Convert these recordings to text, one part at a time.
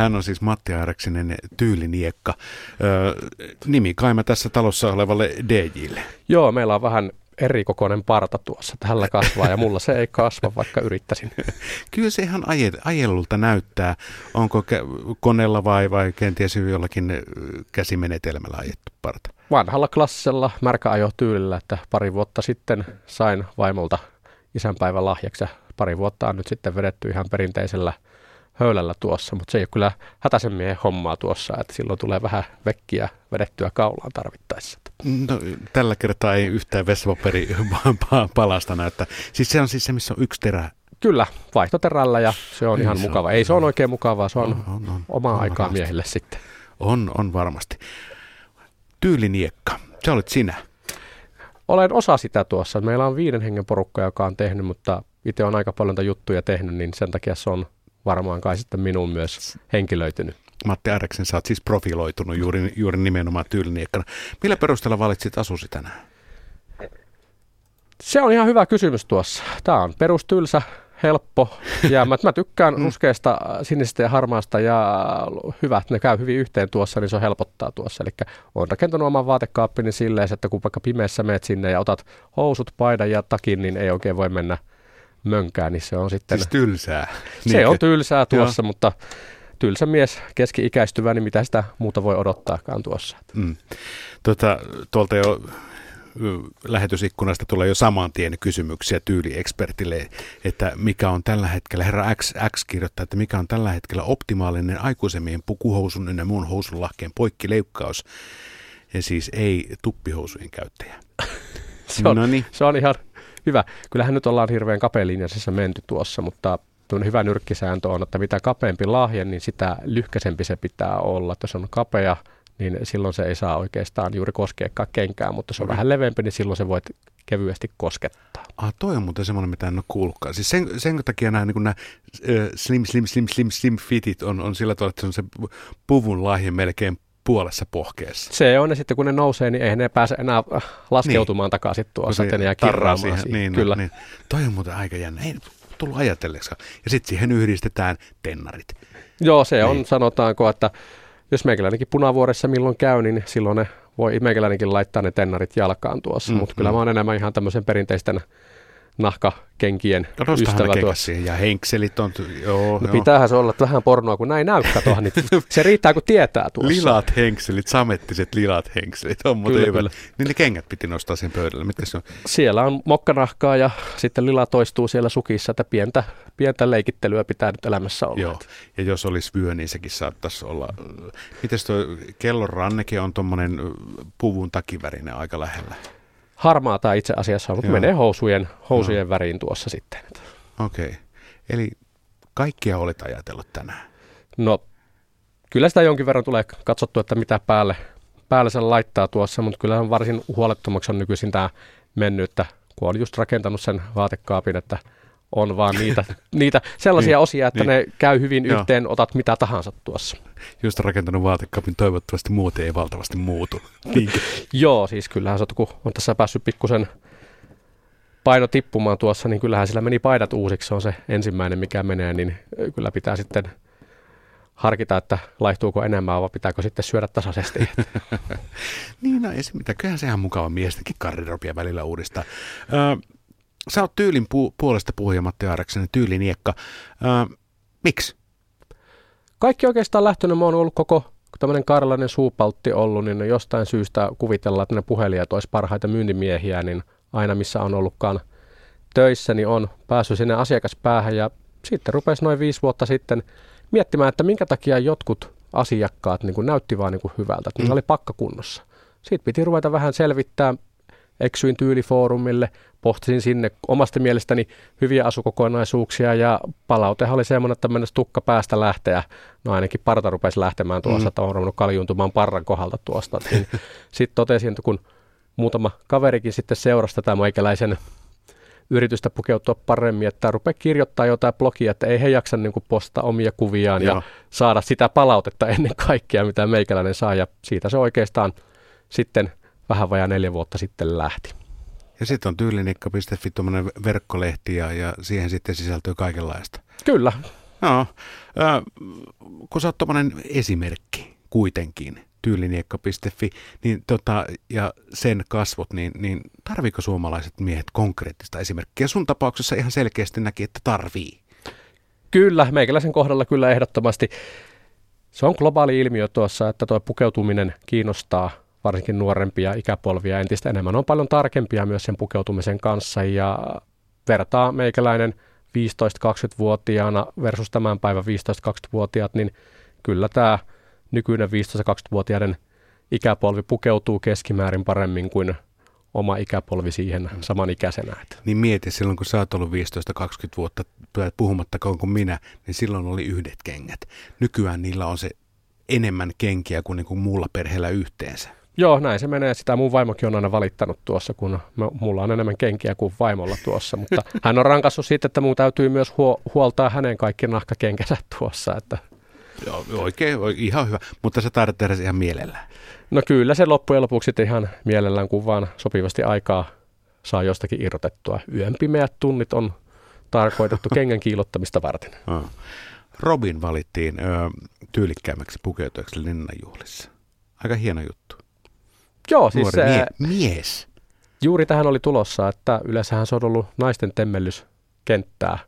Hän on siis Matti Aareksinen tyyliniekka. Ö, nimi kaima tässä talossa olevalle DJlle. Joo, meillä on vähän erikokoinen parta tuossa. Tällä kasvaa ja mulla se ei kasva, vaikka yrittäisin. Kyllä se ihan aje, ajellulta näyttää. Onko koneella vai, vai kenties jollakin käsimenetelmällä ajettu parta? Vanhalla klassisella märkäajotyylillä, että pari vuotta sitten sain vaimolta isänpäivän lahjaksi ja pari vuotta on nyt sitten vedetty ihan perinteisellä höylällä tuossa, mutta se ei ole kyllä hätäisen miehen hommaa tuossa, että silloin tulee vähän vekkiä vedettyä kaulaan tarvittaessa. No, tällä kertaa ei yhtään vessapaperi palasta näyttää. Siis se on siis se, missä on yksi terä Kyllä, vaihtoterällä ja se on ei, ihan se mukava. On, ei se on oikein mukavaa, se on, on, on, on omaa on aikaa miehille sitten. On, on varmasti. Tyyliniekka, se olet sinä. Olen osa sitä tuossa. Meillä on viiden hengen porukka, joka on tehnyt, mutta itse on aika paljon juttuja tehnyt, niin sen takia se on varmaan kai sitten minuun myös henkilöitynyt. Matti Ääreksen, sä oot siis profiloitunut juuri, juuri nimenomaan tyyliniekkana. Millä perusteella valitsit asusi tänään? Se on ihan hyvä kysymys tuossa. Tämä on perustylsä, helppo. Ja mä, mä tykkään mm. ruskeasta, sinisestä ja harmaasta ja hyvät, ne käy hyvin yhteen tuossa, niin se on helpottaa tuossa. Eli on rakentanut oman vaatekaappini silleen, että kun vaikka pimeässä meet sinne ja otat housut, paidan ja takin, niin ei oikein voi mennä mönkään, niin se on sitten... Siis tylsää. Se Niinkö? on tylsää tuossa, Joo. mutta tylsä mies, keski-ikäistyvä, niin mitä sitä muuta voi odottaakaan tuossa. Mm. Tota, tuolta jo lähetysikkunasta tulee jo saman tien kysymyksiä tyyliekspertille, että mikä on tällä hetkellä, herra X, X kirjoittaa, että mikä on tällä hetkellä optimaalinen aikuisemmien pukuhousun ynnä muun housunlahkeen poikkileukkaus, ja siis ei tuppihousujen käyttäjä. se, on, Noniin. se on ihan hyvä. Kyllähän nyt ollaan hirveän kapealinjaisessa menty tuossa, mutta hyvä nyrkkisääntö on, että mitä kapeampi lahja, niin sitä lyhkäisempi se pitää olla. Että jos on kapea, niin silloin se ei saa oikeastaan juuri koskeekaan kenkään, mutta se on okay. vähän leveämpi, niin silloin se voit kevyesti koskettaa. Ah, toi on muuten semmoinen, mitä en ole kuullutkaan. Siis sen, sen takia nämä, niin nämä slim, slim, slim, slim, slim fitit on, on sillä tavalla, että se on se puvun lahja melkein puolessa pohkeessa. Se on, ja sitten kun ne nousee, niin eihän ne pääse enää laskeutumaan niin. takaisin tuossa, jää kirraamaan siihen. siihen. Niin, Kyllä. Niin. Toi on muuten aika jännä. Ei tullut ajatelleeksi. Ja sitten siihen yhdistetään tennarit. Joo, se on, niin. sanotaanko, että jos meikäläinenkin punavuoressa milloin käy, niin silloin ne voi meikäläinenkin laittaa ne tennarit jalkaan tuossa. Mm, Mutta kyllä mm. mä oon enemmän ihan tämmöisen perinteisten nahkakenkien no, ystävä tuossa. Ja henkselit on, joo, no, joo. Pitäähän se olla vähän pornoa, kun näin näy, tuohon, niin se riittää, kun tietää tuossa. Lilat henkselit, samettiset lilat henkselit, on muuten kyllä, kyllä. Niin ne kengät piti nostaa sen pöydälle, mitkä se on? Siellä on mokkanahkaa ja sitten lila toistuu siellä sukissa, että pientä, pientä leikittelyä pitää nyt elämässä olla. Joo, ja jos olisi vyö, niin sekin saattaisi olla. Miten tuo kellon rannekin on tuommoinen puvun takivärinen aika lähellä? Harmaata itse asiassa, mutta Joo. menee housujen, housujen Joo. väriin tuossa sitten. Okei, okay. eli kaikkia olet ajatellut tänään? No, kyllä sitä jonkin verran tulee katsottu, että mitä päälle, päälle sen laittaa tuossa, mutta kyllä on varsin huolettomaksi on nykyisin tämä mennyt, että kun on just rakentanut sen vaatekaapin, että on vaan niitä, niitä sellaisia niin, osia, että niin. ne käy hyvin Joo. yhteen, otat mitä tahansa tuossa. Just rakentanut vaatekapin, toivottavasti muuten ei valtavasti muutu. Joo, siis kyllähän se, kun on tässä päässyt pikkusen paino tippumaan tuossa, niin kyllähän sillä meni paidat uusiksi, se on se ensimmäinen, mikä menee, niin kyllä pitää sitten harkita, että laihtuuko enemmän vai pitääkö sitten syödä tasaisesti. niin, no ei se mitään. Kyllähän sehän mukava miestenkin karriropia välillä uudistaa. Sä oot tyylin pu- puolesta puhuja Matti Aareksen, tyyliniekka. Öö, miksi? Kaikki oikeastaan lähtönyt, mä oon ollut koko tämmöinen karlainen suupaltti ollut, niin jostain syystä kuvitellaan, että ne puhelijat olisi parhaita myyntimiehiä, niin aina missä on ollutkaan töissä, niin on päässyt sinne asiakaspäähän ja sitten rupesi noin viisi vuotta sitten miettimään, että minkä takia jotkut asiakkaat niin kuin näytti vaan niin kuin hyvältä, että mm. ne oli pakkakunnossa. Siitä piti ruveta vähän selvittää, eksyin tyylifoorumille, pohtisin sinne omasta mielestäni hyviä asukokonaisuuksia ja palautehan oli semmoinen, että mennessä tukka päästä lähteä. No ainakin parta rupesi lähtemään tuossa, mm. että on ruvennut kaljuntumaan parran kohdalta tuosta. Niin sitten totesin, että kun muutama kaverikin sitten seurasi tätä meikäläisen yritystä pukeutua paremmin, että rupeaa kirjoittaa jotain blogia, että ei he jaksa niin kuin postaa omia kuviaan Joo. ja saada sitä palautetta ennen kaikkea, mitä meikäläinen saa. Ja siitä se oikeastaan sitten vähän vajaa neljä vuotta sitten lähti. Ja sitten on tyylinikka.fi, tuommoinen verkkolehti ja, ja siihen sitten sisältyy kaikenlaista. Kyllä. No, äh, kun sä oot esimerkki kuitenkin, tyyliniekka.fi, niin tota, ja sen kasvot, niin, niin tarviiko suomalaiset miehet konkreettista esimerkkiä? Sun tapauksessa ihan selkeästi näki, että tarvii. Kyllä, meikäläisen kohdalla kyllä ehdottomasti. Se on globaali ilmiö tuossa, että tuo pukeutuminen kiinnostaa varsinkin nuorempia ikäpolvia entistä enemmän. On paljon tarkempia myös sen pukeutumisen kanssa ja vertaa meikäläinen 15-20-vuotiaana versus tämän päivän 15-20-vuotiaat, niin kyllä tämä nykyinen 15-20-vuotiaiden ikäpolvi pukeutuu keskimäärin paremmin kuin oma ikäpolvi siihen samanikäisenä. Niin mieti, silloin kun sä oot ollut 15-20 vuotta, puhumattakaan kuin minä, niin silloin oli yhdet kengät. Nykyään niillä on se enemmän kenkiä kuin, niin kuin muulla perheellä yhteensä. Joo, näin se menee. Sitä mun vaimokin on aina valittanut tuossa, kun mulla on enemmän kenkiä kuin vaimolla tuossa. Mutta hän on rankassut siitä, että mun täytyy myös huo- huoltaa hänen kaikki nahkakenkänsä tuossa. Että Joo, oikein, ihan hyvä, mutta sä taidat tehdä se ihan mielellään. No kyllä se loppujen lopuksi ihan mielellään, kun vaan sopivasti aikaa saa jostakin irrotettua. Yön pimeät tunnit on tarkoitettu kengän kiilottamista varten. Robin valittiin ö, tyylikkäämmäksi pukeutujaksi linnanjuhlissa. Aika hieno juttu. Joo, siis Nuori mie- mies. Juuri tähän oli tulossa, että yleensähän se on ollut naisten temmellyskenttää.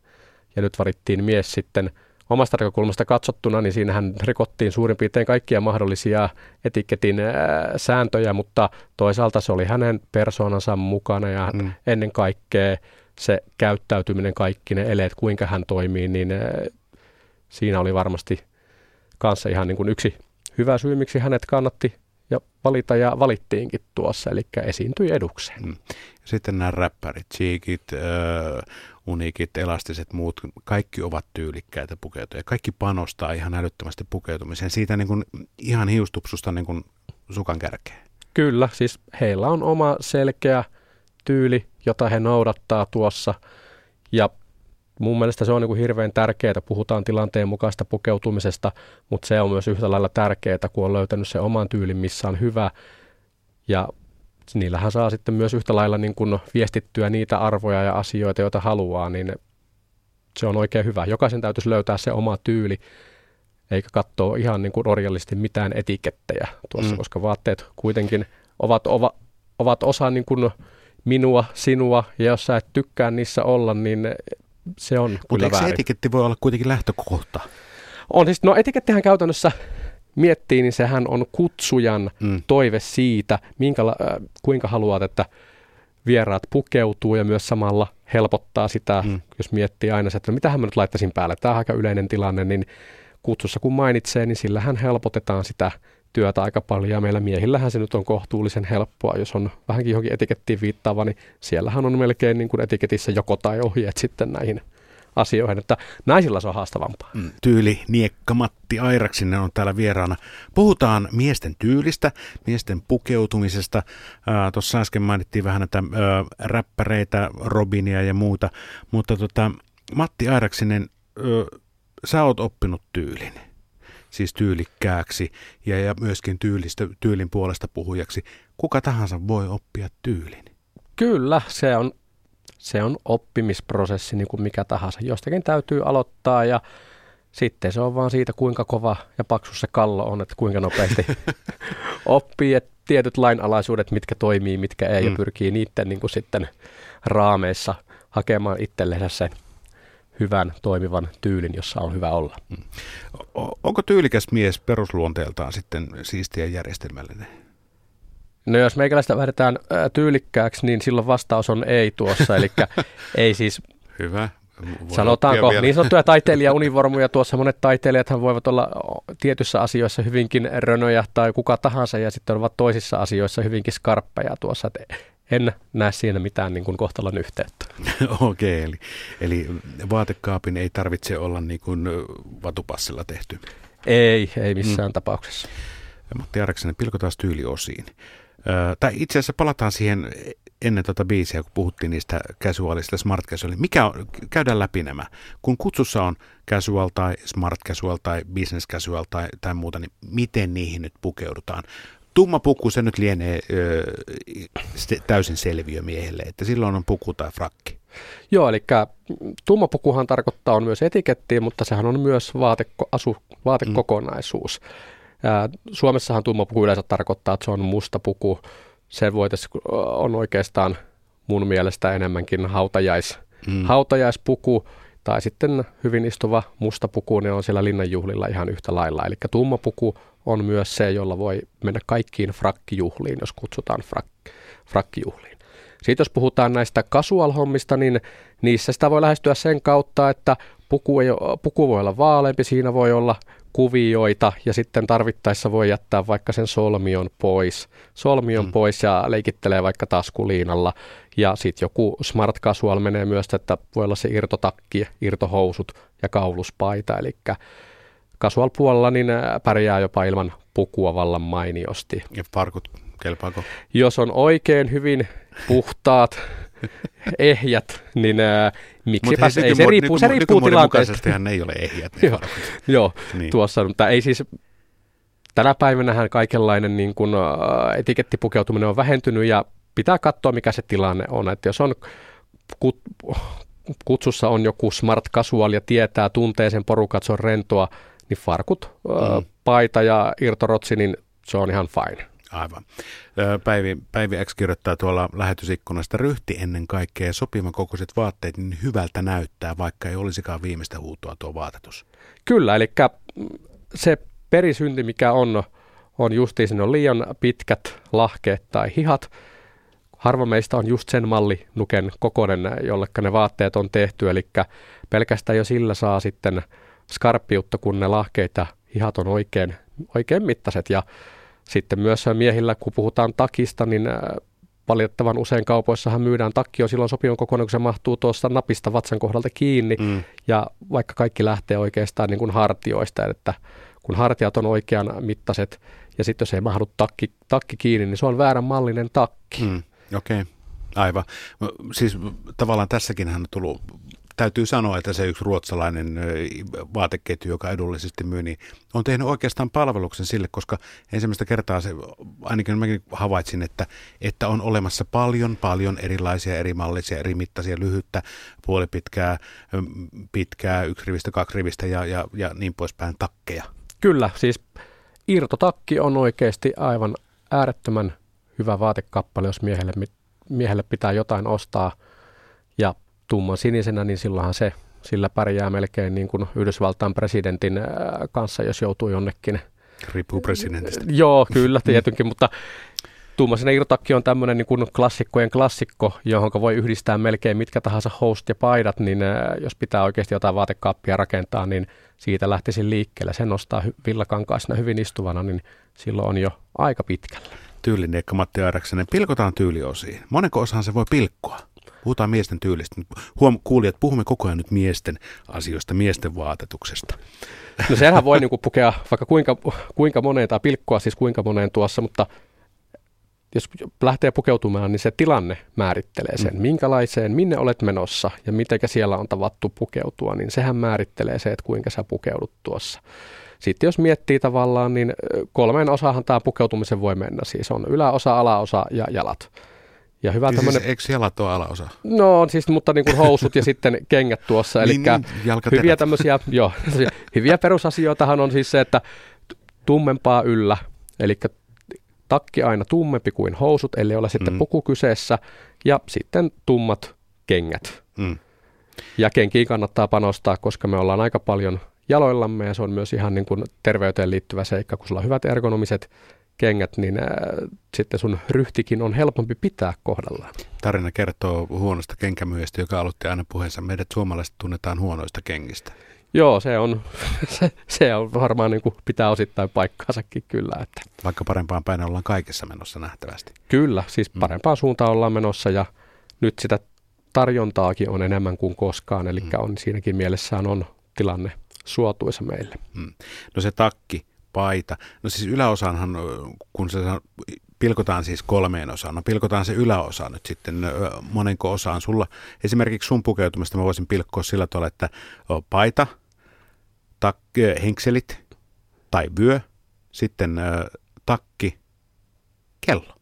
Ja nyt valittiin mies sitten – omasta näkökulmasta katsottuna, niin siinähän rikottiin suurin piirtein kaikkia mahdollisia etiketin ää, sääntöjä, mutta toisaalta se oli hänen persoonansa mukana ja mm. ennen kaikkea se käyttäytyminen, kaikki ne eleet, kuinka hän toimii, niin ää, siinä oli varmasti kanssa ihan niin kuin yksi hyvä syy, miksi hänet kannatti ja valita ja valittiinkin tuossa, eli esiintyi edukseen. Mm. Sitten nämä räppärit, cheekit, äh, uniikit, elastiset muut, kaikki ovat tyylikkäitä pukeutuja. Kaikki panostaa ihan älyttömästi pukeutumiseen. Siitä niin kuin ihan hiustupsusta niin kuin sukan kärkeä. Kyllä, siis heillä on oma selkeä tyyli, jota he noudattaa tuossa. Ja mun mielestä se on niin kuin hirveän tärkeää, puhutaan tilanteen mukaista pukeutumisesta, mutta se on myös yhtä lailla tärkeää, kun on löytänyt se oman tyylin, missä on hyvä. Ja niillähän saa sitten myös yhtä lailla niin kuin viestittyä niitä arvoja ja asioita, joita haluaa, niin se on oikein hyvä. Jokaisen täytyisi löytää se oma tyyli, eikä katsoa ihan niin kuin orjallisesti mitään etikettejä tuossa, mm. koska vaatteet kuitenkin ovat, ova, ovat osa niin kuin minua, sinua, ja jos sä et tykkää niissä olla, niin se on Mutta kyllä väärin. etiketti voi olla kuitenkin lähtökohta? On siis, no etikettihän käytännössä miettii, niin sehän on kutsujan mm. toive siitä, minkä, äh, kuinka haluat, että vieraat pukeutuu ja myös samalla helpottaa sitä, mm. jos miettii aina se, että mitähän mä nyt laittaisin päälle. Tämä on aika yleinen tilanne, niin kutsussa kun mainitsee, niin sillähän helpotetaan sitä työtä aika paljon. Ja meillä miehillähän se nyt on kohtuullisen helppoa. Jos on vähänkin johonkin etikettiin viittaava, niin siellähän on melkein niin kuin etiketissä joko tai ohjeet sitten näihin asioihin, että naisilla se on haastavampaa. Mm. Tyyli Niekka Matti Airaksinen on täällä vieraana. Puhutaan miesten tyylistä, miesten pukeutumisesta. Äh, Tuossa äsken mainittiin vähän näitä äh, räppäreitä, Robinia ja muuta, mutta tota, Matti Airaksinen, äh, sä oot oppinut tyylin siis tyylikkääksi ja, ja myöskin tyylistä, tyylin puolesta puhujaksi. Kuka tahansa voi oppia tyylin. Kyllä, se on se on oppimisprosessi niin kuin mikä tahansa. Jostakin täytyy aloittaa ja sitten se on vaan siitä, kuinka kova ja paksu se kallo on, että kuinka nopeasti oppii, että tietyt lainalaisuudet, mitkä toimii, mitkä ei, mm. ja pyrkii niiden niin kuin sitten raameissa hakemaan itsellensä sen hyvän, toimivan tyylin, jossa on hyvä olla. Mm. Onko tyylikäs mies perusluonteeltaan sitten siistiä järjestelmällinen? No jos meikäläistä vähdetään tyylikkääksi, niin silloin vastaus on ei tuossa, eli ei siis... Hyvä. Sanotaanko niin sanottuja taiteilijaunivormuja tuossa, monet taiteilijathan voivat olla tietyissä asioissa hyvinkin rönöjä tai kuka tahansa ja sitten ovat toisissa asioissa hyvinkin skarppeja tuossa, että en näe siinä mitään niin kuin kohtalon yhteyttä. Okei, eli, eli vaatekaapin ei tarvitse olla niin kuin vatupassilla tehty. Ei, ei missään mm. tapauksessa. Matti Arksenen, pilkotaan tyyliosiin tai itse asiassa palataan siihen ennen tuota biisiä, kun puhuttiin niistä casualista smart casual. Mikä on, käydään läpi nämä. Kun kutsussa on casual tai smart casual tai business casual tai, tai muuta, niin miten niihin nyt pukeudutaan? Tumma puku, se nyt lienee ö, täysin selviö miehelle, että silloin on puku tai frakki. Joo, eli tummapukuhan tarkoittaa on myös etiketti, mutta sehän on myös vaateko, asu, vaatekokonaisuus. Mm. Suomessahan tummapuku yleensä tarkoittaa, että se on musta puku. Se voitaisiin, on oikeastaan mun mielestä enemmänkin hautajais, mm. hautajaispuku tai sitten hyvin istuva musta puku, ne on siellä linnanjuhlilla ihan yhtä lailla. Eli tummapuku on myös se, jolla voi mennä kaikkiin frakkijuhliin, jos kutsutaan frak, frakkijuhliin. Sitten jos puhutaan näistä casual-hommista, niin niissä sitä voi lähestyä sen kautta, että puku, ei, puku voi olla vaaleampi, siinä voi olla kuvioita ja sitten tarvittaessa voi jättää vaikka sen solmion pois. Solmion mm. pois ja leikittelee vaikka taskuliinalla. Ja sitten joku smart casual menee myös, että voi olla se irtotakki, irtohousut ja kauluspaita. Eli casual puolella niin pärjää jopa ilman pukua vallan mainiosti. Ja farkut kelpaako? Jos on oikein hyvin puhtaat, ehjät, niin ää, miksipä se, ei, se riippuu, se riippuu tilanteesta. ei ole ehjät. joo, joo niin. tuossa, mutta ei siis, tänä päivänähän kaikenlainen niin kun, ä, etikettipukeutuminen on vähentynyt ja pitää katsoa, mikä se tilanne on. Että jos on kut, kutsussa on joku smart casual ja tietää, tuntee sen porukat, se on rentoa, niin farkut, mm. paita ja irtorotsi, niin se on ihan fine. Aivan. Päivi, Päivi X kirjoittaa tuolla lähetysikkunasta, ryhti ennen kaikkea sopivan kokoiset vaatteet niin hyvältä näyttää, vaikka ei olisikaan viimeistä huutoa tuo vaatetus. Kyllä, eli se perisynti, mikä on, on justiin, sinne on liian pitkät lahkeet tai hihat. Harva meistä on just sen malli nuken kokoinen, jollekka ne vaatteet on tehty, eli pelkästään jo sillä saa sitten skarppiutta, kun ne lahkeet ja hihat on oikein, oikein mittaiset. Ja sitten myös miehillä, kun puhutaan takista, niin äh, valitettavan usein kaupoissahan myydään takki on silloin sopivan kokonaan, kun se mahtuu tuosta napista vatsan kohdalta kiinni. Mm. Ja vaikka kaikki lähtee oikeastaan niin kuin hartioista, että kun hartiat on oikean mittaiset ja sitten jos ei mahdu takki, takki kiinni, niin se on väärän mallinen takki. Mm. Okei. Okay. Aivan. Siis tavallaan tässäkin hän on tullut täytyy sanoa, että se yksi ruotsalainen vaateketju, joka edullisesti myy, niin on tehnyt oikeastaan palveluksen sille, koska ensimmäistä kertaa se, ainakin mäkin havaitsin, että, että on olemassa paljon, paljon erilaisia, eri mallisia, eri mittaisia, lyhyttä, puolipitkää, pitkää, yksi rivistä, kaksi rivistä ja, ja, ja niin poispäin takkeja. Kyllä, siis irtotakki on oikeasti aivan äärettömän hyvä vaatekappale, jos miehelle, miehelle pitää jotain ostaa tumman sinisenä, niin silloinhan se sillä pärjää melkein niin kuin Yhdysvaltain presidentin kanssa, jos joutuu jonnekin. Riippuu presidentistä. Joo, kyllä tietenkin, mutta Tuummaisen irtotakki on tämmöinen niin kuin klassikkojen klassikko, johon voi yhdistää melkein mitkä tahansa host ja paidat, niin jos pitää oikeasti jotain vaatekaappia rakentaa, niin siitä lähtisin liikkeelle. Sen nostaa villakankaisena hyvin istuvana, niin silloin on jo aika pitkällä. Tyylineekka Matti Airaksenen, pilkotaan tyyliosiin. Moneko osahan se voi pilkkoa? Puhutaan miesten tyylistä. Huom, kuulijat, puhumme koko ajan nyt miesten asioista, miesten vaatetuksesta. No sehän voi niinku pukea vaikka kuinka, kuinka moneen, tai pilkkoa siis kuinka moneen tuossa, mutta jos lähtee pukeutumaan, niin se tilanne määrittelee sen, mm. minkälaiseen, minne olet menossa ja miten siellä on tavattu pukeutua, niin sehän määrittelee se, että kuinka sä pukeudut tuossa. Sitten jos miettii tavallaan, niin kolmeen osahan tämä pukeutumisen voi mennä. Siis on yläosa, alaosa ja jalat. Ja hyvä siis tämmönen... eikö jalat ole alaosa? No siis, mutta niin kuin housut ja sitten kengät tuossa. Eli niin, niin, hyviä tämmöisiä, joo, hyviä perusasioitahan on siis se, että tummempaa yllä, eli takki aina tummempi kuin housut, eli ole sitten mm. puku kyseessä, ja sitten tummat kengät. Mm. Ja kenkiin kannattaa panostaa, koska me ollaan aika paljon jaloillamme, ja se on myös ihan niin kuin terveyteen liittyvä seikka, kun sulla on hyvät ergonomiset kengät, niin ää, sitten sun ryhtikin on helpompi pitää kohdallaan. Tarina kertoo huonosta kenkämyyjästä, joka aloitti aina puheensa. Meidät suomalaiset tunnetaan huonoista kengistä. Joo, se on, se, se on varmaan niin kuin pitää osittain paikkaansakin kyllä. Että. Vaikka parempaan päin ollaan kaikessa menossa nähtävästi. Kyllä, siis mm. parempaan mm. suuntaan ollaan menossa ja nyt sitä tarjontaakin on enemmän kuin koskaan, eli mm. on siinäkin mielessään on tilanne suotuisa meille. Mm. No se takki, paita. No siis yläosanhan, kun se pilkotaan siis kolmeen osaan, no pilkotaan se yläosa nyt sitten monenko osaan. Sulla esimerkiksi sun pukeutumista mä voisin pilkkoa sillä tavalla, että paita, tak, henkselit tai vyö, sitten takki, kello.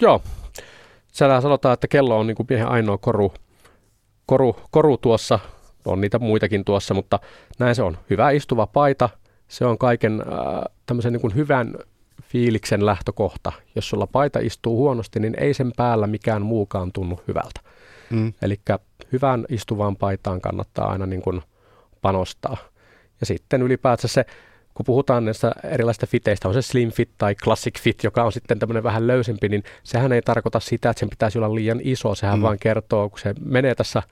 Joo. Siellä sanotaan, että kello on niin kuin miehen ainoa koru, koru, koru tuossa, on niitä muitakin tuossa, mutta näin se on. Hyvä istuva paita, se on kaiken äh, tämmöisen niin kuin hyvän fiiliksen lähtökohta. Jos sulla paita istuu huonosti, niin ei sen päällä mikään muukaan tunnu hyvältä. Mm. Eli hyvään istuvaan paitaan kannattaa aina niin kuin panostaa. Ja sitten ylipäätään se, kun puhutaan näistä erilaisista fiteistä, on se slim fit tai classic fit, joka on sitten tämmöinen vähän löysempi, niin sehän ei tarkoita sitä, että sen pitäisi olla liian iso. Sehän mm. vaan kertoo, kun se menee tässä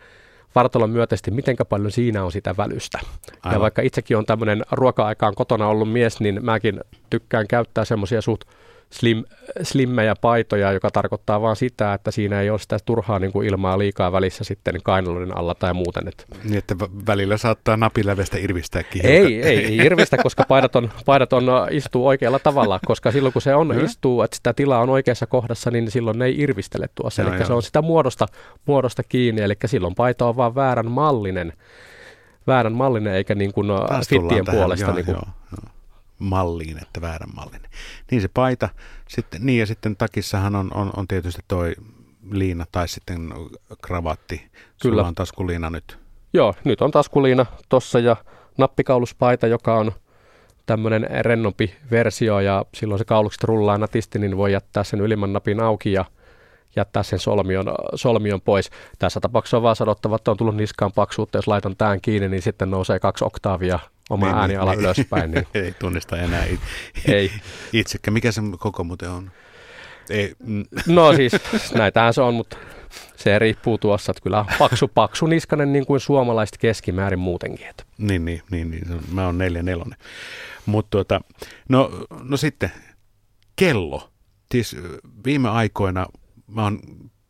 vartalon myötäisesti, miten paljon siinä on sitä välystä. Aivan. Ja vaikka itsekin on tämmöinen ruoka-aikaan kotona ollut mies, niin mäkin tykkään käyttää semmoisia suht slim, slimmejä paitoja, joka tarkoittaa vain sitä, että siinä ei ole sitä turhaa niin kuin ilmaa liikaa välissä sitten kainaloiden alla tai muuten. Että. Niin, että välillä saattaa napilävestä irvistääkin. Ei, ei, ei irvistä, koska paidat, on, paidat on, istuu oikealla tavalla, koska silloin kun se on istuu, että sitä tilaa on oikeassa kohdassa, niin silloin ne ei irvistele tuossa. Eli joo. se on sitä muodosta, muodosta kiinni, eli silloin paita on vaan väärän mallinen, väärän mallinen eikä niin kuin fittien puolesta. Joo, niin kuin, joo, joo malliin, että väärän mallinen. Niin se paita, sitten, niin ja sitten takissahan on, on, on tietysti toi liina tai sitten kravatti. Kyllä. Sulla on taskuliina nyt. Joo, nyt on taskuliina tossa ja nappikauluspaita, joka on tämmöinen rennompi versio ja silloin se kaulukset rullaa natisti, niin voi jättää sen ylimmän napin auki ja jättää sen solmion, solmion pois. Tässä tapauksessa on vaan sanottava, että on tullut niskaan paksuutta, jos laitan tämän kiinni, niin sitten nousee kaksi oktaavia oma niin, ääni ala niin, ylöspäin. Niin. ei tunnista enää it, ei. itsekä. Mikä se koko muuten on? Ei. Mm. No siis, näitähän se on, mutta se riippuu tuossa, että kyllä paksu, paksu niskanen niin kuin suomalaiset keskimäärin muutenkin. Että. Niin, niin, niin, niin, mä oon neljä nelonen. Mutta tuota, no, no sitten kello. Siis viime aikoina mä oon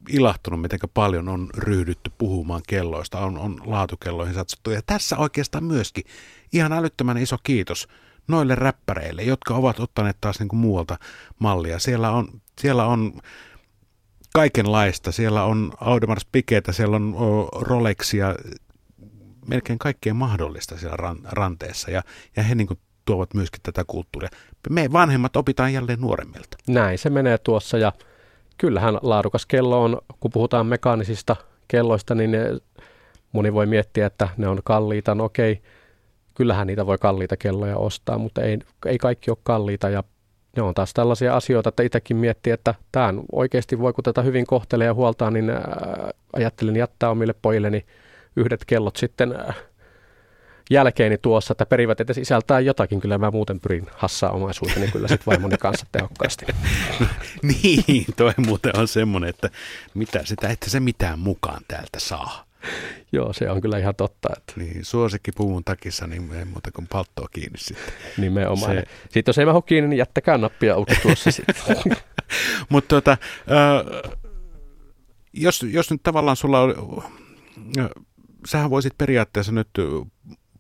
ilahtunut, miten paljon on ryhdytty puhumaan kelloista, on, on laatukelloihin satsuttu. Ja tässä oikeastaan myöskin ihan älyttömän iso kiitos noille räppäreille, jotka ovat ottaneet taas niin kuin muualta mallia. Siellä on, siellä on kaikenlaista. Siellä on Audemars Piketä, siellä on Rolexia, melkein kaikkea mahdollista siellä ran, ranteessa. Ja, ja he niin kuin tuovat myöskin tätä kulttuuria. Me vanhemmat opitaan jälleen nuoremmilta. Näin se menee tuossa ja kyllähän laadukas kello on, kun puhutaan mekaanisista kelloista, niin ne, moni voi miettiä, että ne on kalliita. No okei, kyllähän niitä voi kalliita kelloja ostaa, mutta ei, ei kaikki ole kalliita ja ne on taas tällaisia asioita, että itsekin miettii, että tämä oikeasti voi, kun tätä hyvin kohtelee ja huoltaa, niin ää, ajattelin jättää omille pojilleni yhdet kellot sitten ää, jälkeeni tuossa, että perivät edes isältää jotakin. Kyllä mä muuten pyrin hassaa omaisuuteni kyllä sitten vaimoni kanssa tehokkaasti. Niin, toi muuten on semmoinen, että mitä sitä, että se mitään mukaan täältä saa. Joo, se on kyllä ihan totta. Että... Niin, suosikki puvun takissa, niin ei muuta kuin palttoa kiinni sitten. Nimenomaan. Se... Sitten jos ei mä kiinni, niin jättäkää nappia auki tuossa sitten. Mutta tota, äh, jos, jos nyt tavallaan sulla on, äh, sähän voisit periaatteessa nyt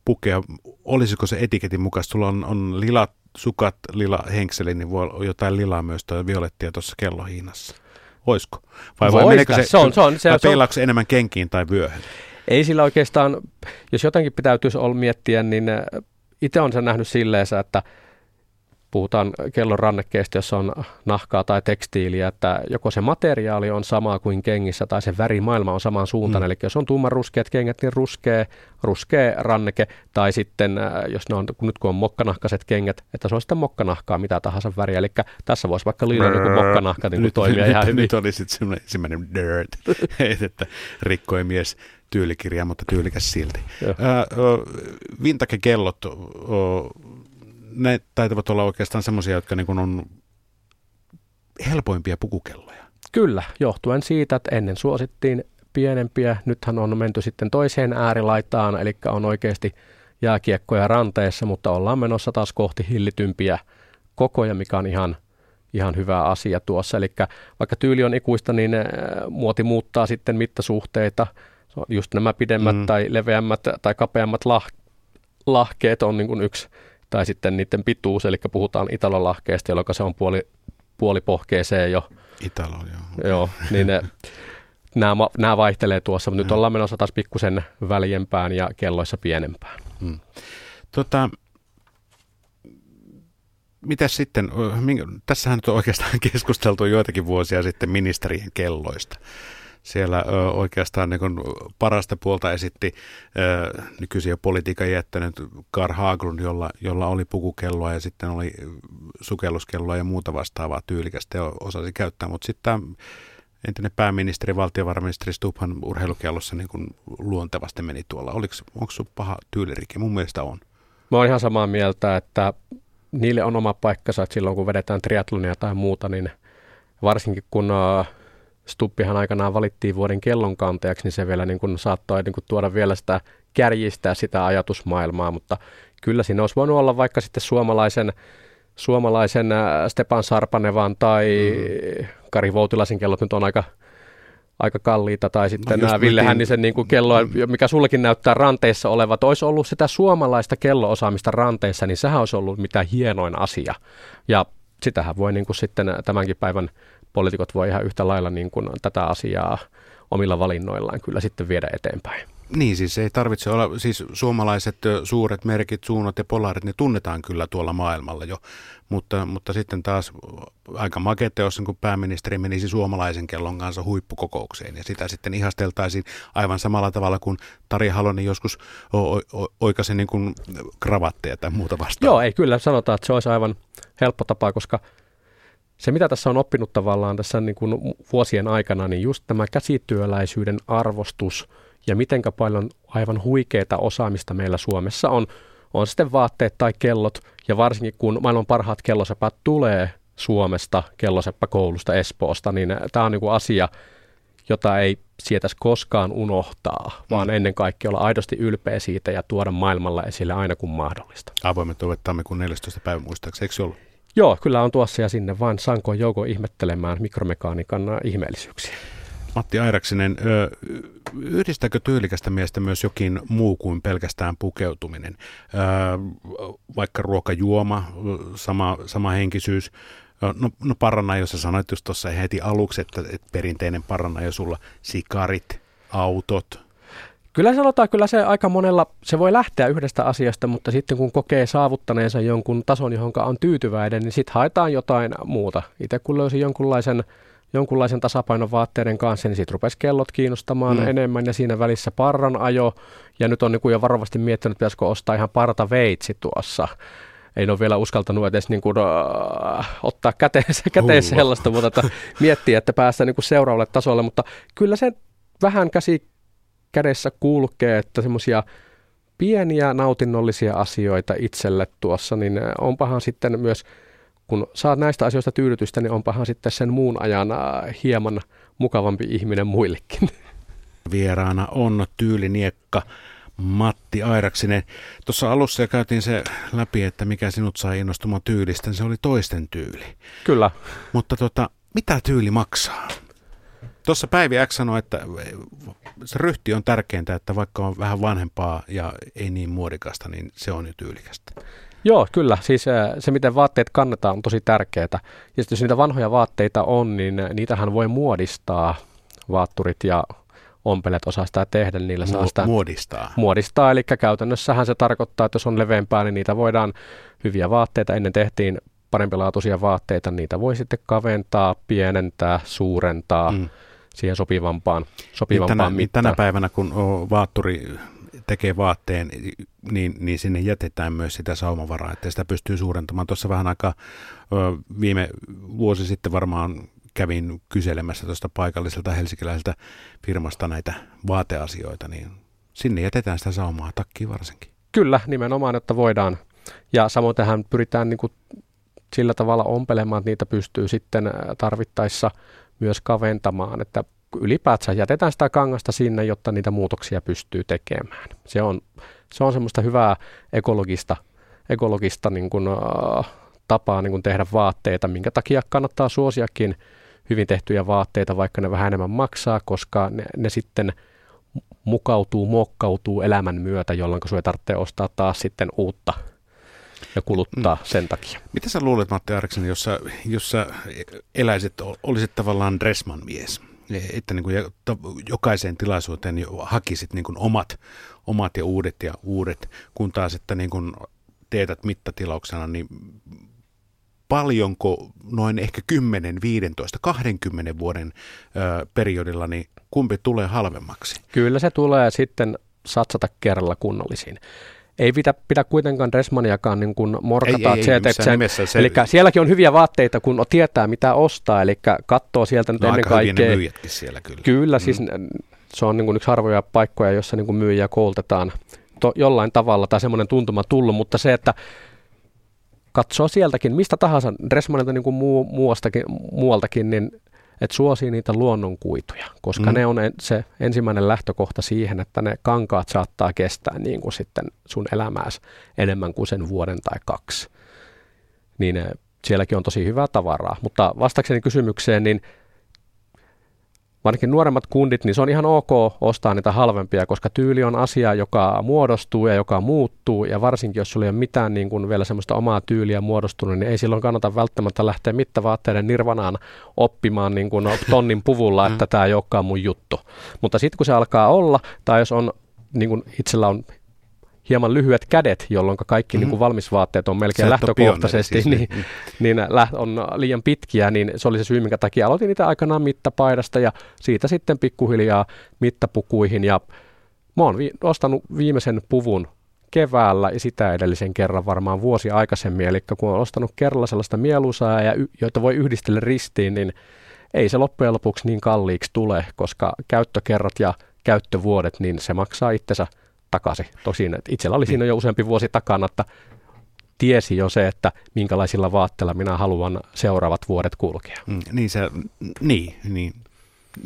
pukea, olisiko se etiketin mukaan, sulla on, on lila sukat, lila henkseli, niin voi olla jotain lilaa myös tai violettia tuossa kellohiinassa. Oisko? Vai, vai meneekö se, se, on, se, on, se, vai peilaako se enemmän kenkiin tai vyöhön? Ei sillä oikeastaan, jos jotenkin pitäytyisi olla miettiä, niin äh, itse on sen nähnyt silleen, että puhutaan kellon rannekkeesta, jossa on nahkaa tai tekstiiliä, että joko se materiaali on sama kuin kengissä tai se värimaailma on saman suuntaan. Mm. Eli jos on tumman ruskeat kengät, niin ruskea, ruskea ranneke. Tai sitten, äh, jos ne on, nyt kun on mokkanahkaiset kengät, että se on sitten mokkanahkaa mitä tahansa väriä. Eli tässä voisi vaikka liina niin mokkanahka niin nyt, toimia nyt, ihan hyvin. Nyt oli sitten semmoinen ensimmäinen dirt, että rikkoi mies tyylikirja, mutta tyylikäs silti. Äh, Vintage-kellot, ne taitavat olla oikeastaan semmoisia, jotka niin on helpoimpia pukukelloja. Kyllä, johtuen siitä, että ennen suosittiin pienempiä. Nythän on menty sitten toiseen äärilaitaan, eli on oikeasti jääkiekkoja ranteessa, mutta ollaan menossa taas kohti hillitympiä kokoja, mikä on ihan, ihan hyvä asia tuossa. Eli vaikka tyyli on ikuista, niin äh, muoti muuttaa sitten mittasuhteita. Just nämä pidemmät mm. tai leveämmät tai kapeammat lah, lahkeet on niin kuin yksi tai sitten niiden pituus, eli puhutaan italolahkeesta, jolloin se on puoli, puolipohkeeseen jo. Italo, joo. Joo, niin ne, nämä, nämä vaihtelee tuossa, mutta nyt ollaan menossa taas pikkusen väljempään ja kelloissa pienempään. Hmm. Tota, mitä sitten, tässähän nyt on oikeastaan keskusteltu joitakin vuosia sitten ministerien kelloista. Siellä ö, oikeastaan niin kuin parasta puolta esitti ö, nykyisiä politiikan jättänyt Karl Haglund, jolla, jolla oli pukukelloa ja sitten oli sukelluskelloa ja muuta vastaavaa tyylikästä ja osasi käyttää, mutta sitten entinen pääministeri, valtiovarainministeri Stubhan urheilukellossa niin kuin luontevasti meni tuolla. Oliko, onko sun paha tyylirike? Mun mielestä on. Mä oon ihan samaa mieltä, että niille on oma paikkansa, että silloin kun vedetään triatlonia tai muuta, niin varsinkin kun Stuppihan aikanaan valittiin vuoden kellonkantajaksi, niin se vielä niin kuin saattoi niin kuin tuoda vielä sitä kärjistää sitä ajatusmaailmaa, mutta kyllä siinä olisi voinut olla vaikka sitten suomalaisen, suomalaisen Stepan Sarpanevan tai mm. Kari Voutilaisen kellot nyt on aika, aika kalliita, tai sitten no, nämä Ville Hännisen niin kuin kello, mikä sullekin näyttää ranteissa olevat, olisi ollut sitä suomalaista kelloosaamista ranteissa, niin sehän olisi ollut mitä hienoin asia. Ja sitähän voi niin kuin sitten tämänkin päivän poliitikot voi ihan yhtä lailla niin kuin tätä asiaa omilla valinnoillaan kyllä sitten viedä eteenpäin. Niin, siis ei tarvitse olla, siis suomalaiset suuret merkit, suunnat ja polarit, ne tunnetaan kyllä tuolla maailmalla jo, mutta, mutta sitten taas aika maketeos, kun pääministeri menisi suomalaisen kellon kanssa huippukokoukseen ja sitä sitten ihasteltaisiin aivan samalla tavalla kuin Tari Halonen joskus oikaisi niin kuin kravatteja tai muuta vastaan. Joo, ei kyllä sanotaan, että se olisi aivan helppo tapa, koska se, mitä tässä on oppinut tavallaan tässä niin kuin vuosien aikana, niin just tämä käsityöläisyyden arvostus ja mitenkä paljon aivan huikeita osaamista meillä Suomessa on, on sitten vaatteet tai kellot, ja varsinkin kun maailman parhaat kellosepät tulee Suomesta, kelloseppäkoulusta Espoosta, niin tämä on niin kuin asia, jota ei sietäisi koskaan unohtaa, vaan mm. ennen kaikkea olla aidosti ylpeä siitä ja tuoda maailmalla esille aina kun mahdollista. Avoimet ovet tammikuun 14. päivä muistaakseni, eikö ollut? Joo, kyllä on tuossa ja sinne vaan sankoon jouko ihmettelemään mikromekaniikan ihmeellisyyksiä. Matti Airaksinen, yhdistääkö tyylikästä miestä myös jokin muu kuin pelkästään pukeutuminen? Vaikka ruokajuoma, sama, sama henkisyys. No, no parana, jos sanoit just tuossa heti aluksi, että, että perinteinen parana jo sulla sikarit, autot, Kyllä sanotaan, kyllä se aika monella, se voi lähteä yhdestä asiasta, mutta sitten kun kokee saavuttaneensa jonkun tason, johon on tyytyväinen, niin sitten haetaan jotain muuta. Itse kun löysin jonkunlaisen, jonkunlaisen tasapainon vaatteiden kanssa, niin sitten rupesi kellot kiinnostamaan mm. enemmän ja siinä välissä parran ajo. Ja nyt on niin kuin jo varovasti miettinyt, pitäisikö ostaa ihan parta veitsi tuossa ei ole vielä uskaltanut edes niin kuin, uh, ottaa käteen, käteen sellaista, mutta että miettiä, että päästään niin kuin seuraavalle tasolle, mutta kyllä se vähän käsi kädessä kulkee, että semmoisia pieniä nautinnollisia asioita itselle tuossa, niin onpahan sitten myös, kun saat näistä asioista tyydytystä, niin onpahan sitten sen muun ajan hieman mukavampi ihminen muillekin. Vieraana on tyyliniekka Matti Airaksinen. Tuossa alussa käytiin se läpi, että mikä sinut sai innostumaan tyylistä, niin se oli toisten tyyli. Kyllä. Mutta tota, mitä tyyli maksaa? Tuossa Päivi X sanoi, että se ryhti on tärkeintä, että vaikka on vähän vanhempaa ja ei niin muodikasta, niin se on jo tyylikästä. Joo, kyllä. Siis se, miten vaatteet kannetaan, on tosi tärkeää. Ja jos niitä vanhoja vaatteita on, niin niitähän voi muodistaa. Vaatturit ja ompelet osaa sitä tehdä, niillä saa sitä muodistaa. muodistaa. Eli käytännössähän se tarkoittaa, että jos on leveämpää, niin niitä voidaan, hyviä vaatteita ennen tehtiin parempilaatuisia vaatteita, niitä voi sitten kaventaa, pienentää, suurentaa. Mm siihen sopivampaan, sopivampaan tänä, mittaan. Tänä päivänä, kun vaatturi tekee vaatteen, niin, niin sinne jätetään myös sitä saumavaraa, että sitä pystyy suurentamaan. Tuossa vähän aika viime vuosi sitten varmaan kävin kyselemässä tuosta paikalliselta helsinkiläiseltä firmasta näitä vaateasioita, niin sinne jätetään sitä saumaa takkiin varsinkin. Kyllä, nimenomaan, että voidaan. Ja samoin tähän pyritään niin kuin sillä tavalla ompelemaan, että niitä pystyy sitten tarvittaessa – myös kaventamaan, että ylipäätään jätetään sitä kangasta sinne, jotta niitä muutoksia pystyy tekemään. Se on, se on semmoista hyvää ekologista, ekologista niin kuin, uh, tapaa niin kuin tehdä vaatteita, minkä takia kannattaa suosiakin hyvin tehtyjä vaatteita, vaikka ne vähän enemmän maksaa, koska ne, ne sitten mukautuu, muokkautuu elämän myötä, jolloin sun ei tarvitse ostaa taas sitten uutta ja kuluttaa mm. sen takia. Mitä sä luulet, Matti Ariksen, jos sä, jos sä eläisit, olisit tavallaan Dressman mies, että niin kuin jokaiseen tilaisuuteen hakisit niin kuin omat, omat ja uudet ja uudet, kun taas, että niin kuin teetät mittatilauksena, niin paljonko noin ehkä 10, 15, 20 vuoden ö, periodilla, niin kumpi tulee halvemmaksi? Kyllä se tulee sitten satsata kerralla kunnollisiin ei pidä, pidä kuitenkaan Dressmaniakaan niin kuin morkata ei, ei, ei, se... Eli sielläkin on hyviä vaatteita, kun tietää mitä ostaa, eli katsoo sieltä nyt no, ennen kaikkea. Siellä kyllä. Kyllä, siis mm. siis se on niin kuin yksi harvoja paikkoja, jossa niin kuin myyjiä koulutetaan to, jollain tavalla tai semmoinen tuntuma tullut, mutta se, että katsoo sieltäkin, mistä tahansa, Dressmanilta niin kuin muu, muualtakin, muualtakin, niin että suosii niitä luonnonkuituja, koska mm. ne on se ensimmäinen lähtökohta siihen, että ne kankaat saattaa kestää niin kuin sitten sun elämääsi enemmän kuin sen vuoden tai kaksi. Niin eh, sielläkin on tosi hyvää tavaraa. Mutta vastakseni kysymykseen, niin varsinkin nuoremmat kundit, niin se on ihan ok ostaa niitä halvempia, koska tyyli on asia, joka muodostuu ja joka muuttuu, ja varsinkin jos sulla ei ole mitään niin kuin vielä semmoista omaa tyyliä muodostunut, niin ei silloin kannata välttämättä lähteä mittavaatteiden nirvanaan oppimaan niin kuin tonnin puvulla, että mm. tämä ei olekaan mun juttu. Mutta sitten kun se alkaa olla, tai jos on niin kuin itsellä on hieman lyhyet kädet, jolloin kaikki mm-hmm. niin kuin valmisvaatteet on melkein lähtökohtaisesti, siis, niin, niin, niin on liian pitkiä, niin se oli se syy, minkä takia aloitin niitä aikanaan mittapaidasta ja siitä sitten pikkuhiljaa mittapukuihin. Ja mä oon vi- ostanut viimeisen puvun keväällä ja sitä edellisen kerran varmaan vuosi aikaisemmin, eli kun on ostanut kerralla sellaista mieluisaa, ja y- joita voi yhdistellä ristiin, niin ei se loppujen lopuksi niin kalliiksi tule, koska käyttökerrat ja käyttövuodet, niin se maksaa itsensä takaisin. Tosin että itsellä oli siinä jo useampi vuosi takana, että tiesi jo se, että minkälaisilla vaatteilla minä haluan seuraavat vuodet kulkea. Mm, niin, se, niin, niin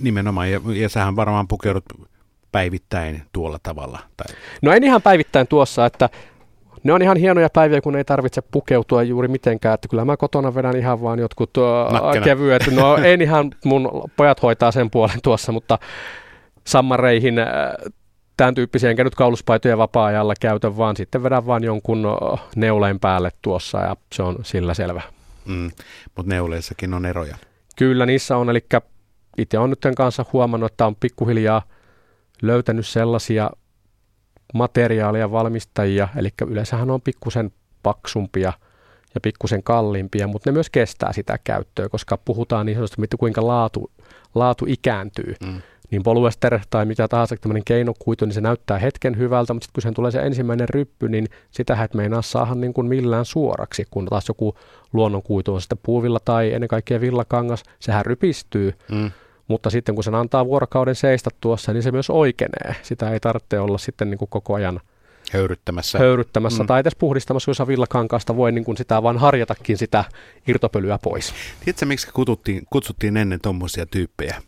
nimenomaan. Ja, ja sähän varmaan pukeudut päivittäin tuolla tavalla. Tai... No en ihan päivittäin tuossa, että ne on ihan hienoja päiviä, kun ei tarvitse pukeutua juuri mitenkään, että kyllä mä kotona vedän ihan vaan jotkut Nakkena. kevyet, no en ihan, mun pojat hoitaa sen puolen tuossa, mutta sammareihin tämän tyyppisiä, enkä nyt kauluspaitoja vapaa-ajalla käytä, vaan sitten vedän vaan jonkun neuleen päälle tuossa ja se on sillä selvä. Mm, mutta neuleissakin on eroja. Kyllä niissä on, eli itse olen nyt kanssa huomannut, että on pikkuhiljaa löytänyt sellaisia materiaaleja valmistajia, eli yleensähän on pikkusen paksumpia ja pikkusen kalliimpia, mutta ne myös kestää sitä käyttöä, koska puhutaan niin sanotusti, kuinka laatu, laatu ikääntyy. Mm niin polyester tai mitä tahansa tämmöinen keinokuitu, niin se näyttää hetken hyvältä, mutta sitten kun sen tulee se ensimmäinen ryppy, niin sitä et meinaa saada niin kuin millään suoraksi, kun taas joku luonnonkuitu on sitten puuvilla tai ennen kaikkea villakangas, sehän rypistyy, mm. mutta sitten kun sen antaa vuorokauden seistä tuossa, niin se myös oikeenee. Sitä ei tarvitse olla sitten niin kuin koko ajan höyryttämässä, höyryttämässä mm. tai edes puhdistamassa, jos villakankaasta voi niin kuin sitä vaan harjatakin sitä irtopölyä pois. Tiedätkö, miksi kutsuttiin, kutsuttiin ennen tuommoisia tyyppejä?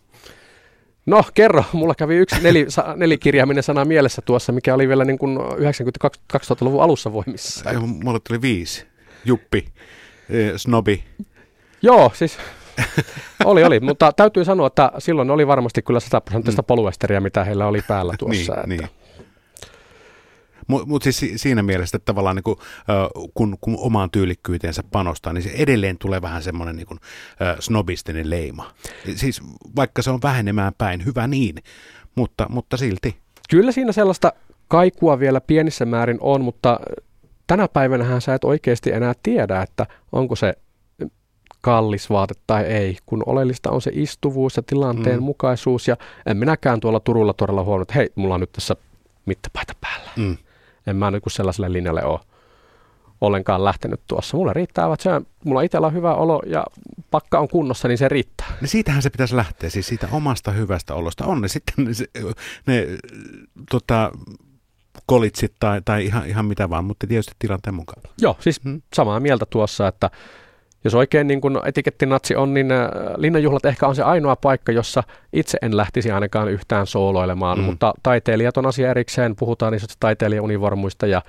No kerro, mulla kävi yksi neli, nelikirjaiminen sana mielessä tuossa, mikä oli vielä niin kuin 90-2000-luvun alussa voimissa. Ja mulle tuli viisi. Juppi, eh, snobi. Joo, siis oli, oli, mutta täytyy sanoa, että silloin oli varmasti kyllä 100 prosenttista mm. poluesteria, mitä heillä oli päällä tuossa. niin, että. niin. Mutta mut siis siinä mielessä, että tavallaan niin kuin, kun, kun omaan tyylikkyyteensä panostaa, niin se edelleen tulee vähän semmoinen niin kuin, snobistinen leima. Siis vaikka se on vähenemään päin, hyvä niin, mutta, mutta silti. Kyllä siinä sellaista kaikua vielä pienissä määrin on, mutta tänä päivänä sä et oikeasti enää tiedä, että onko se kallis vaate tai ei, kun oleellista on se istuvuus ja tilanteen mm. mukaisuus. Ja en minäkään tuolla Turulla todella huomannut, että hei, mulla on nyt tässä mittapaita päällä. Mm en mä nyt sellaiselle linjalle ole ollenkaan lähtenyt tuossa. Mulle riittää, että se, mulla itsellä on hyvä olo ja pakka on kunnossa, niin se riittää. No siitähän se pitäisi lähteä, siis siitä omasta hyvästä olosta. On ne sitten ne, ne tota, kolitsit tai, tai ihan, ihan mitä vaan, mutta tietysti tilanteen mukaan. Joo, siis hmm. samaa mieltä tuossa, että jos oikein niin kuin etikettinatsi on, niin äh, linnanjuhlat ehkä on se ainoa paikka, jossa itse en lähtisi ainakaan yhtään sooloilemaan, mm. mutta taiteilijat on asia erikseen, puhutaan niistä taiteilijaunivormuista ja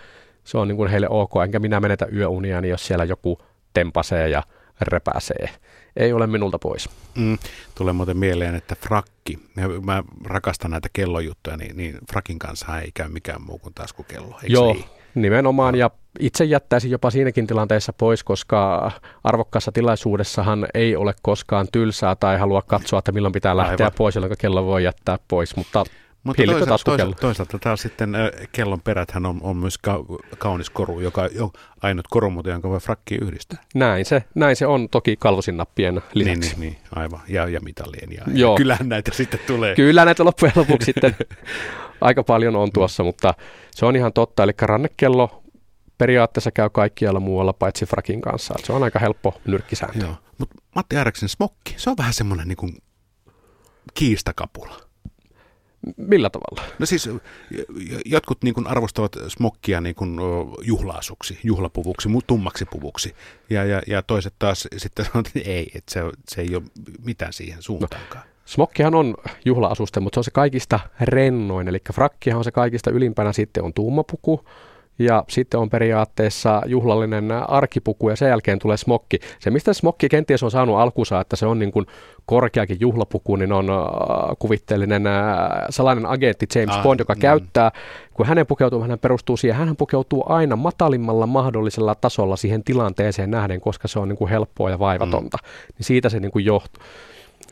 se on niin kuin heille ok, enkä minä menetä yöunia, niin jos siellä joku tempasee ja repäsee. Ei ole minulta pois. Mm, tulee muuten mieleen, että frakki, mä rakastan näitä kellojuttuja, niin, niin frakin kanssa ei käy mikään muu kuin taskukello, eikö Joo, niin? nimenomaan, ja itse jättäisin jopa siinäkin tilanteessa pois, koska arvokkaassa tilaisuudessahan ei ole koskaan tylsää tai halua katsoa, että milloin pitää lähteä Aivan. pois, jolloin kello voi jättää pois, mutta Mutta toisaalta, toisaalta, toisaalta taas sitten kellon peräthän on, on myös ka, kaunis koru, joka on ainut korumuoto, jonka voi frakki yhdistää. Näin se, näin se on toki kalvosinnappien lisäksi. Niin, niin, niin aivan. Ja, ja mitallien. Ja, Joo. ja kyllähän näitä sitten tulee. Kyllä näitä loppujen lopuksi sitten aika paljon on tuossa, mutta se on ihan totta. Eli rannekello periaatteessa käy kaikkialla muualla paitsi frakin kanssa. Se on aika helppo nyrkkisääntö. Joo. Mutta Matti Ääreksen smokki, se on vähän semmoinen niin kuin kiistakapula. Millä tavalla? No siis jotkut niin kuin arvostavat smokkia niin kuin juhlaasuksi, juhlapuvuksi, tummaksi puvuksi. Ja, ja, ja toiset taas sitten sanovat, että ei, että se, se ei ole mitään siihen suuntaankaan. No. Smokkihan on juhlaasuste, mutta se on se kaikista rennoin, eli frakkihan on se kaikista ylimpänä, sitten on tummapuku, ja sitten on periaatteessa juhlallinen arkipuku ja sen jälkeen tulee smokki. Se, mistä smokki kenties on saanut alkuunsa, että se on niin kuin korkeakin juhlapuku, niin on äh, kuvitteellinen äh, salainen agentti James ah, Bond, joka mm. käyttää, kun hänen pukeutuminen hän perustuu siihen, hän pukeutuu aina matalimmalla mahdollisella tasolla siihen tilanteeseen nähden, koska se on niin kuin helppoa ja vaivatonta. Mm. Niin siitä se niin kuin johtuu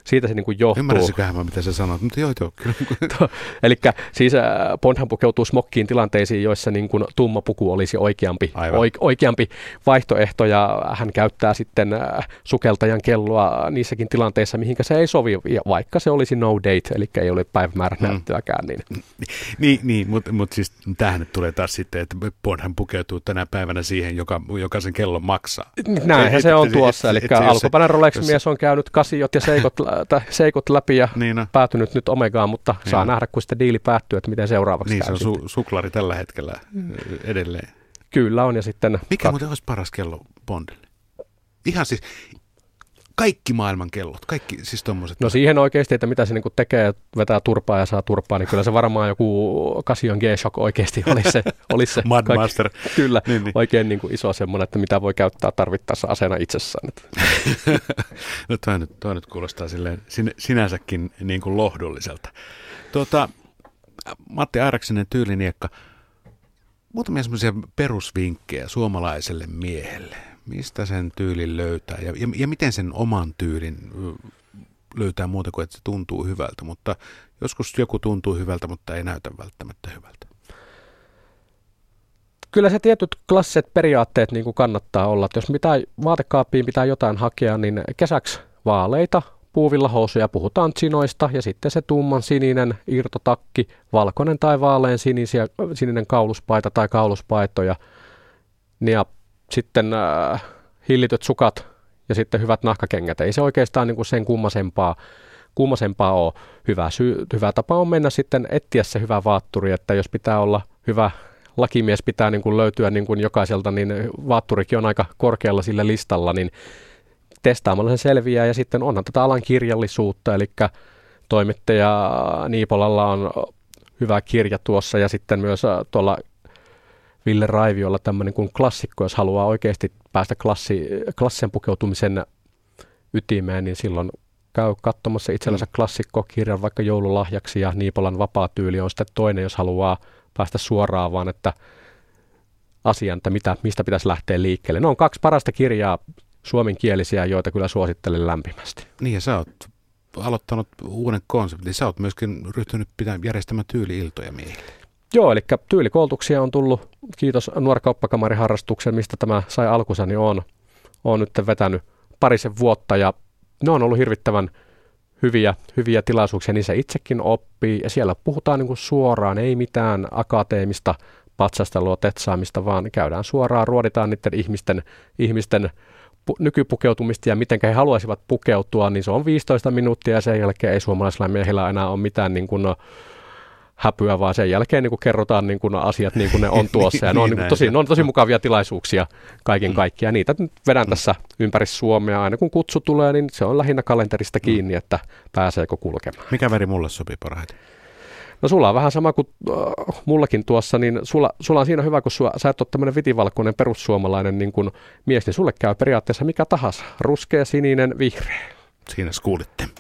siitä se niin kuin johtuu. Ymmärräsiköhän mä, mitä sä sanoit, mutta joo, joo, kyllä. Eli siis äh, Bondhan pukeutuu smokkiin tilanteisiin, joissa niin kuin tumma puku olisi oikeampi, oike, oikeampi vaihtoehto, ja hän käyttää sitten äh, sukeltajan kelloa niissäkin tilanteissa, mihinkä se ei sovi, ja vaikka se olisi no date, eli ei ole päivämäärä hmm. näyttöäkään. Niin, niin, niin mutta mut siis tähän tulee taas sitten, että Bondhan pukeutuu tänä päivänä siihen, joka, joka sen kellon maksaa. Näinhän se on tuossa, eli alkuperäinen Rolex-mies on käynyt kasiot ja seikot seikot läpi ja niin no. päätynyt nyt Omegaan, mutta niin saa nähdä, kun sitten diili päättyy, että miten seuraavaksi Niin, se on su- suklari tällä hetkellä mm. edelleen. Kyllä on, ja sitten... Mikä kat- muuten olisi paras kello Bondille? Ihan siis, kaikki maailman kellot, kaikki siis tommoset. No siihen oikeasti, että mitä se niinku tekee, vetää turpaa ja saa turpaa, niin kyllä se varmaan joku Casion G-Shock oikeasti olisi se. Olisi se Madmaster. Kyllä, niin, niin. oikein niinku iso semmoinen, että mitä voi käyttää tarvittaessa aseena itsessään. no toi nyt, toi nyt kuulostaa silleen sin, sinänsäkin niin kuin lohdulliselta. Tuota, Matti Airaksinen tyyliniekka, muutamia semmoisia perusvinkkejä suomalaiselle miehelle mistä sen tyylin löytää ja, ja, ja miten sen oman tyylin löytää muuta kuin, että se tuntuu hyvältä, mutta joskus joku tuntuu hyvältä, mutta ei näytä välttämättä hyvältä. Kyllä se tietyt klassiset periaatteet niin kuin kannattaa olla. Että jos mitään vaatekaappiin pitää jotain hakea, niin kesäksi vaaleita, puuvillahousuja, puhutaan chinoista ja sitten se tumman sininen irtotakki, valkoinen tai vaalean sininen kauluspaita tai kauluspaitoja. Ja sitten äh, hillityt sukat ja sitten hyvät nahkakengät. Ei se oikeastaan niin kuin sen kummasempaa, kummasempaa ole. Hyvä, syy, hyvä tapa on mennä sitten etsiä se hyvä vaatturi, että jos pitää olla hyvä lakimies pitää niin kuin löytyä niin kuin jokaiselta, niin vaatturikin on aika korkealla sillä listalla, niin testaamalla se selviää ja sitten onhan tätä alan kirjallisuutta, eli toimittaja Niipolalla on hyvä kirja tuossa ja sitten myös äh, tuolla Ville Raiviolla tämmöinen kuin klassikko, jos haluaa oikeasti päästä klassi, klassisen pukeutumisen ytimeen, niin silloin käy katsomassa itsellensä mm. klassikkokirjan vaikka joululahjaksi ja Niipolan vapaa tyyli on sitten toinen, jos haluaa päästä suoraan, vaan että asian, että mitä, mistä pitäisi lähteä liikkeelle. Ne on kaksi parasta kirjaa suomenkielisiä, joita kyllä suosittelen lämpimästi. Niin ja sä oot aloittanut uuden konseptin. Sä oot myöskin ryhtynyt pitää järjestämään tyyli-iltoja miehille. Joo, eli tyylikoulutuksia on tullut, kiitos nuorkauppakamariharrastuksen, mistä tämä sai alkunsa, niin on, on nyt vetänyt parisen vuotta ja ne on ollut hirvittävän hyviä, hyviä tilaisuuksia, niissä itsekin oppii ja siellä puhutaan niin kuin suoraan, ei mitään akateemista patsastelua, tetsaamista, vaan käydään suoraan, ruoditaan niiden ihmisten, ihmisten pu- nykypukeutumista ja miten he haluaisivat pukeutua, niin se on 15 minuuttia ja sen jälkeen ei suomalaisilla miehillä enää ole mitään niin kuin, häpyä, vaan sen jälkeen niin kuin kerrotaan niin kuin asiat niin kuin ne on tuossa. Ja ne, on, niin kuin tosi, ne on tosi mukavia tilaisuuksia kaiken mm. kaikkiaan. Niitä nyt vedän mm. tässä ympäri Suomea. Aina kun kutsu tulee, niin se on lähinnä kalenterista mm. kiinni, mm. että pääseekö kulkemaan. Mikä väri mulle sopii parhaiten? No sulla on vähän sama kuin äh, mullakin tuossa, niin sulla, sulla on siinä hyvä, kun sua, sä et ole tämmöinen vitivalkoinen perussuomalainen niin kuin mies, niin sulle käy periaatteessa mikä tahansa. Ruskea, sininen, vihreä. Siinä kuulitte.